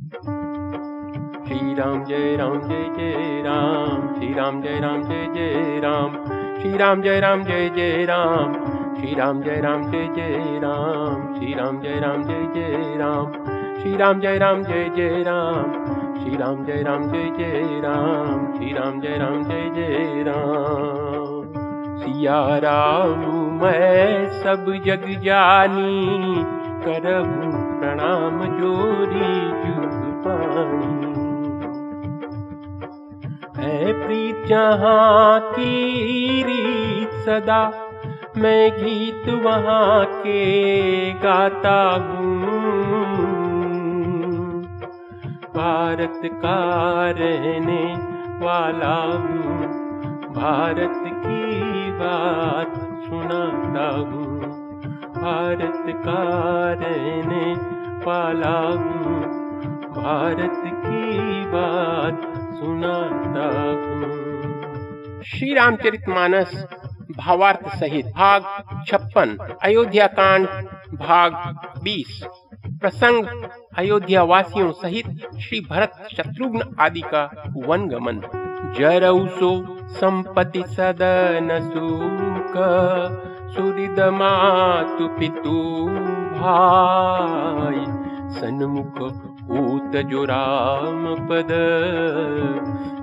श्री राम जय राम, जय जय राम। श्री राम जय राम, जय जय राम। श्री राम जय राम, जय जय राम। श्री राम जय राम, जय जय राम। श्री राम जय राम, जय जय राम। श्री राम जय राम, जय जय राम। श्री राम जय राम, जय जय राम। श्री राम जय राम, जय जय राम। सिया राम, मैं सब जग जानी करबू प्रणाम जोरी जुग पानी है प्रीत जहाँ की रीत सदा, मैं गीत वहाँ के गाता हूँ। भारत का रहने वाला हूँ, भारत की बात सुनाता हूँ। भारत का रहने हूँ। भारत की बात सुनाता हूँ। श्री रामचरित मानस भावार्थ सहित भाग छप्पन, अयोध्या कांड, भाग बीस। प्रसंग अयोध्या वासियों सहित श्री भरत शत्रुघ्न आदि का वन गमन। जरऊ सो संपत्ति सदन सुख। सुहृद मातु पितु भाई, सन्मुख ऊत जो राम पद,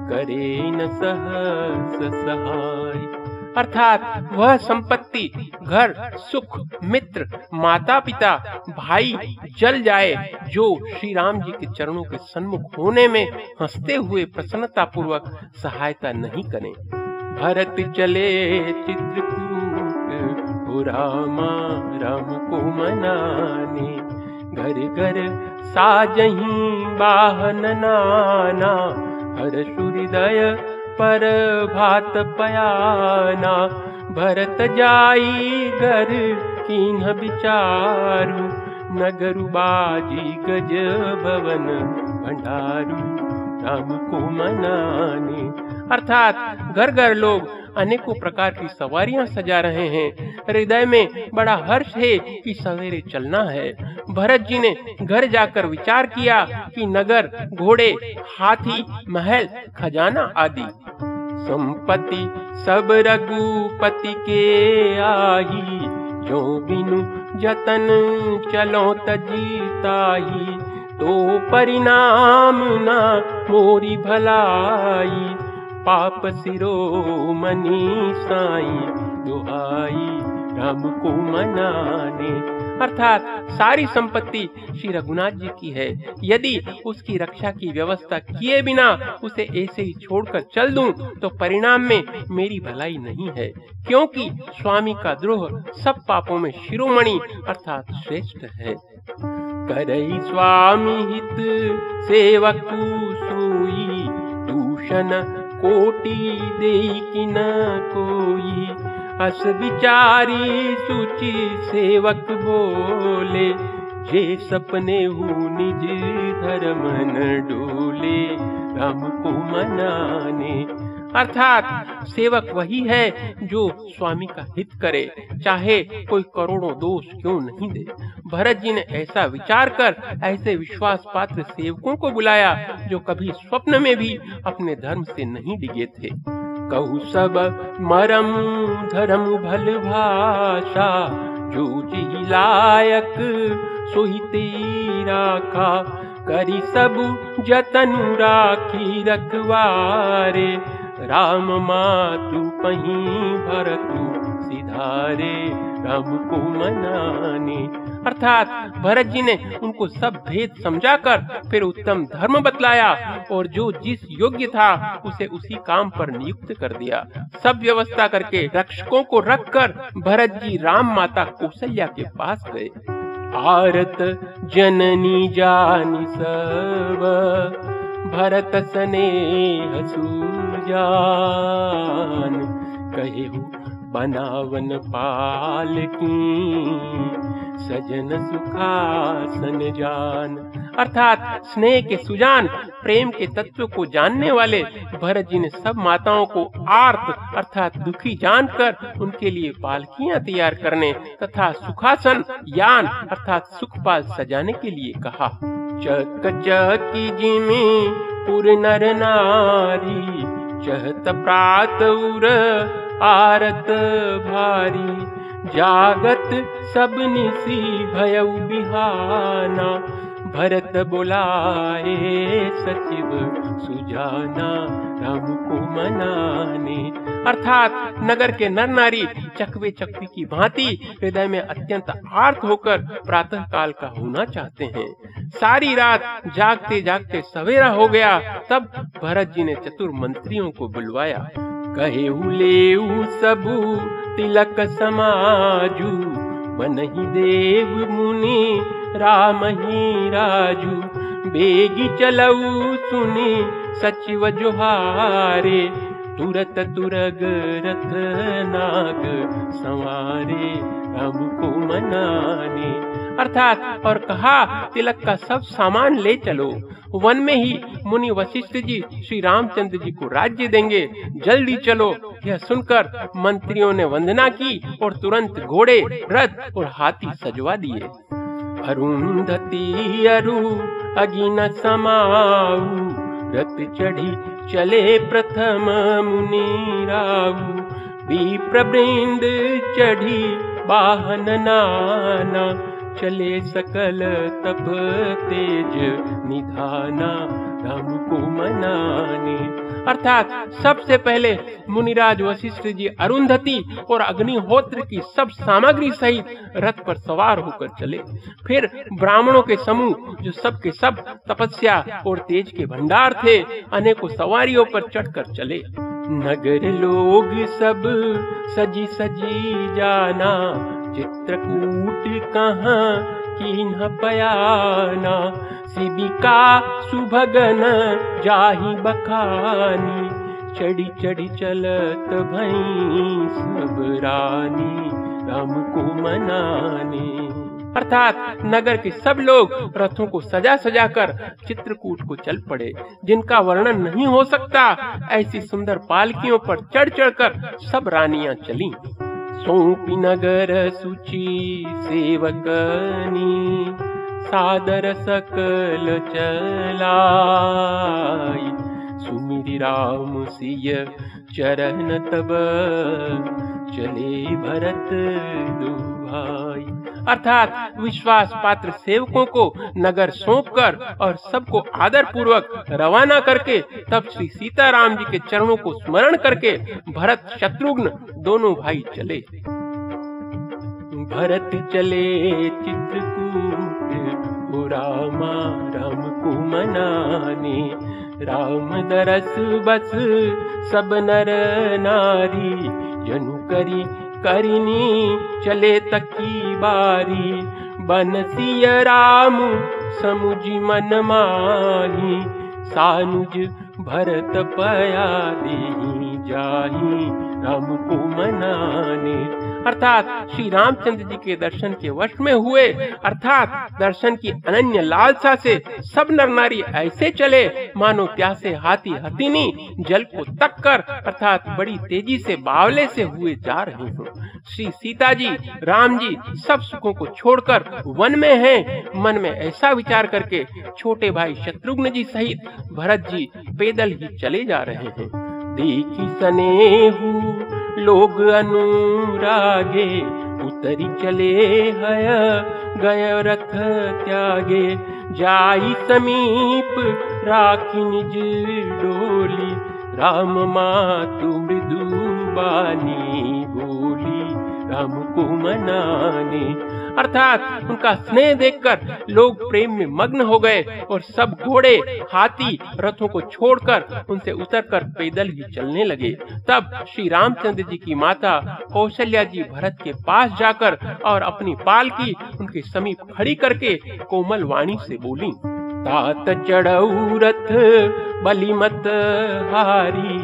करे न सहस सहाय। अर्थात वह संपत्ति, घर, सुख, मित्र माता पिता भाई, जल जाए, जो श्री राम जी के चरणों के सन्मुख होने में हँसते हुए प्रसन्नता पूर्वक सहायता नहीं करें। भरत चले चित्रकूट रामा राम को मनाने घर घर साजही बाहन नाना हर सूर्योदय पर भात पयाना भरत जाई घर कीन विचारु नगरु बाजी गज भवन भंडारू राम को मनाने अर्थात घर घर लोग अनेकों प्रकार की सवारियाँ सजा रहे हैं। हृदय में बड़ा हर्ष है कि सवेरे चलना है। भरत जी ने घर जाकर विचार किया कि नगर, घोड़े, हाथी, महल, खजाना आदि। संपत्ति सब रघुपति के आई जो बिनु जतन चलो तजीताई तो परिणाम ना मोरी भलाई। पाप सिरो मनी साई आई राम को मनाने। अर्थात सारी संपत्ति श्री रघुनाथ जी की है। यदि उसकी रक्षा की व्यवस्था किए बिना उसे ऐसे ही छोड़कर चल दूँ तो परिणाम में मेरी भलाई नहीं है, क्योंकि स्वामी का द्रोह सब पापों में शिरोमणि अर्थात श्रेष्ठ है। करई स्वामी हित सेवक सोई, दूषण कोटि कोई। अस विचारी सुचि सेवक बोले जे सपने हु निज धर्म न डोले राम को मनाने अर्थात सेवक वही है जो स्वामी का हित करे, चाहे कोई करोड़ों दोष क्यों नहीं दे। भरत जी ने ऐसा विचार कर ऐसे विश्वास पात्र सेवकों को बुलाया, जो कभी स्वप्न में भी अपने धर्म से नहीं डिगे थे। कहु सब मरम धर्म भल भाषा, जो जी लायक सोहिते राखा करी सब जतनु राखी रखवारे राम मातु पही भरतु, सिधारे राम को मनाने। अर्थात भरत जी ने उनको सब भेद समझाकर फिर उत्तम धर्म बतलाया और जो जिस योग्य था, उसे उसी काम पर नियुक्त कर दिया। सब व्यवस्था करके रक्षकों को रखकर भरत जी राम माता कौशल्या के पास गए। आरत जननी जानी सब, भरत सने सुजान कहे बनावन पाल की सजन सुखासन जान। अर्थात स्नेह के सुजान, प्रेम के तत्व को जानने वाले भरत जी ने सब माताओं को आर्त, अर्थात दुखी जानकर उनके लिए पालकियाँ तैयार करने तथा सुखासन, यान, अर्थात सुखपाल सजाने के लिए कहा। चक चकी जिमी पुर नर नारी चहत प्रात उर आरत भारी। जागत सब निसी भय बिहाना भरत बुलाए, सचिव सुजाना राम को मनाने। अर्थात नगर के नर नारी चकवे चकवी की भांति हृदय में अत्यंत आर्थ होकर प्रातः काल का होना चाहते हैं। सारी रात जागते जागते सवेरा हो गया, तब भरत जी ने चतुर मंत्रियों को बुलवाया। कहे ले सबू, तिलक समाजू बनही देव मुनि राम ही राजू। बेगी चलऊ सुनी सचिव जोहारे। तुरत तुरग रथ नाग संवारे राम को मनाने अर्थात, और कहा, तिलक का सब सामान ले चलो। वन में ही मुनि वशिष्ठ जी श्री रामचंद्र जी को राज्य देंगे। जल्दी चलो। यह सुनकर मंत्रियों ने वंदना की और तुरंत घोड़े, रथ और हाथी सजवा दिए। अरुंधति अरु, अगिन समाऊ, रथ चढ़ी चले प्रथम मुनि राऊ विप्रवृंद चढ़ी वाहन नाना चले सकल तप तेज निधाना राम को मनाने। अर्थात सबसे पहले मुनिराज वशिष्ठ जी अरुंधति और अग्निहोत्र की सब सामग्री सहित रथ पर सवार होकर चले। फिर ब्राह्मणों के समूह, जो सब के सब तपस्या और तेज के भंडार थे, अनेकों सवारियों पर चढ़कर चले। नगर लोग सब सजी सजी जाना चित्रकूट कहाँ किन्ह बयाना? शिविका सुभगन जाही बखानी। चढ़ी चढ़ी चलत भई सब रानी राम को मनाने। अर्थात नगर के सब लोग रथों को सजा सजा कर चित्रकूट को चल पड़े, जिनका वर्णन नहीं हो सकता, ऐसी सुंदर पालकियों पर चढ़ चढ़ कर सब रानियाँ चली। सौंपी नगर सुची सेवकनी सादर सकल चलाई सुमिरी राम सिय चरण तब। चले भरत दो भाई अर्थात विश्वास पात्र सेवकों को नगर सौंप कर और सबको आदर पूर्वक रवाना करके तब श्री सीताराम जी के चरणों को स्मरण करके भरत शत्रुघ्न दोनों भाई चले। भरत चले चित्रकूट रामा राम को मनाने। राम दरस बस सब नर नारी। जनु करी करिनी चले तकी बारी। बनसिय राम समुझी मन माही। सानुज भरत पया दे जाही राम को मनाने अर्थात श्री रामचंद्र जी के दर्शन के वश में हुए, अर्थात दर्शन की अनन्य लालसा से सब नर नारी ऐसे चले, मानो प्यासे हाथी हथिनी जल को तक कर अर्थात बड़ी तेज़ी से बावले से हुए जा रहे हो। श्री सीता जी, राम जी सब सुखों को छोड़कर वन में हैं, मन में ऐसा विचार करके छोटे भाई शत्रुघ्न जी सहित भरत जी पैदल ही चले जा रहे हैं। देखी सनेहू लोग अनुरागे उतरी चले हय गय रथ त्यागे। जाई समीप राखी निज डोली राम मातु मृदु बानी बोली राम को मनाने अर्थात उनका स्नेह देखकर लोग प्रेम में मग्न हो गए और सब घोड़े, हाथी, रथों को छोड़कर उनसे उतरकर पैदल ही चलने लगे। तब श्री रामचंद्र जी की माता कौशल्या जी भरत के पास जाकर और अपनी पाल की उनके समीप खड़ी करके कोमल वाणी से बोली, तात चढ़ऊ रथ बलिमत हारी,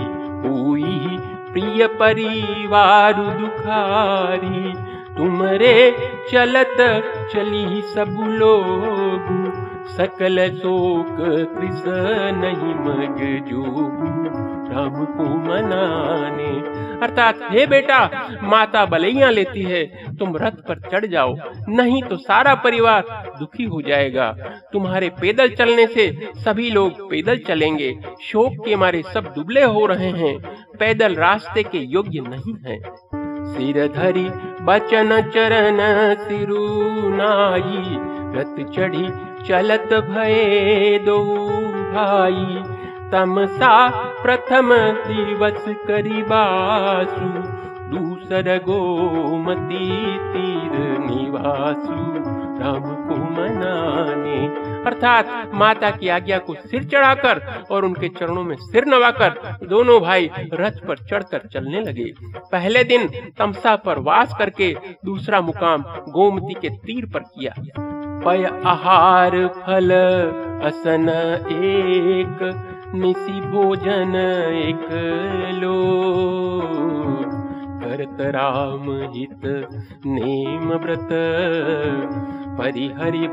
हुई प्रिय परिवार दुखारी तुमरे चलत चली सब लोग, सकल शोक कृष नहीं मग जोगु। राम को मनाने, अर्थात हे बेटा, माता बलैया लेती है, तुम रथ पर चढ़ जाओ, नहीं तो सारा परिवार दुखी हो जाएगा। तुम्हारे पैदल चलने से सभी लोग पैदल चलेंगे, शोक के मारे सब दुबले हो रहे हैं, पैदल रास्ते के योग्य नहीं है। सिर धरी बचन चरण सिरुनाई रथ चढ़ी चलत भये दो भाई। तमसा प्रथम दिवस करिबासु दूसर गोमती तीर निवासु राम को मनाने अर्थात माता की आज्ञा को सिर चढ़ाकर और उनके चरणों में सिर नवाकर दोनों भाई रथ पर चढ़कर चलने लगे। पहले दिन तमसा पर वास करके दूसरा मुकाम गोमती के तीर पर किया। पय आहार फल असन एक, निसी भोजन एक लो। करत राम हित, नेम व्रत, परिहरि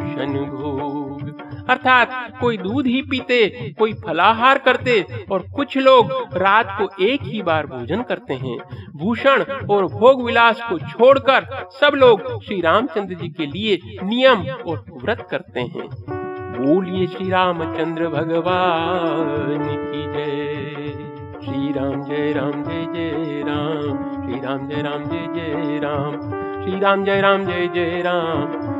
भोग। अर्थात कोई दूध ही पीते, कोई फलाहार करते और कुछ लोग रात को एक ही बार भोजन करते हैं। भूषण और भोग विलास को छोड़कर सब लोग श्री रामचंद्र जी के लिए नियम और व्रत करते हैं। बोलिए श्री रामचंद्र भगवान की जय। श्री राम जय राम, जय जय राम। श्री राम जय राम, जय जय राम। श्री राम जय राम, जय जय राम।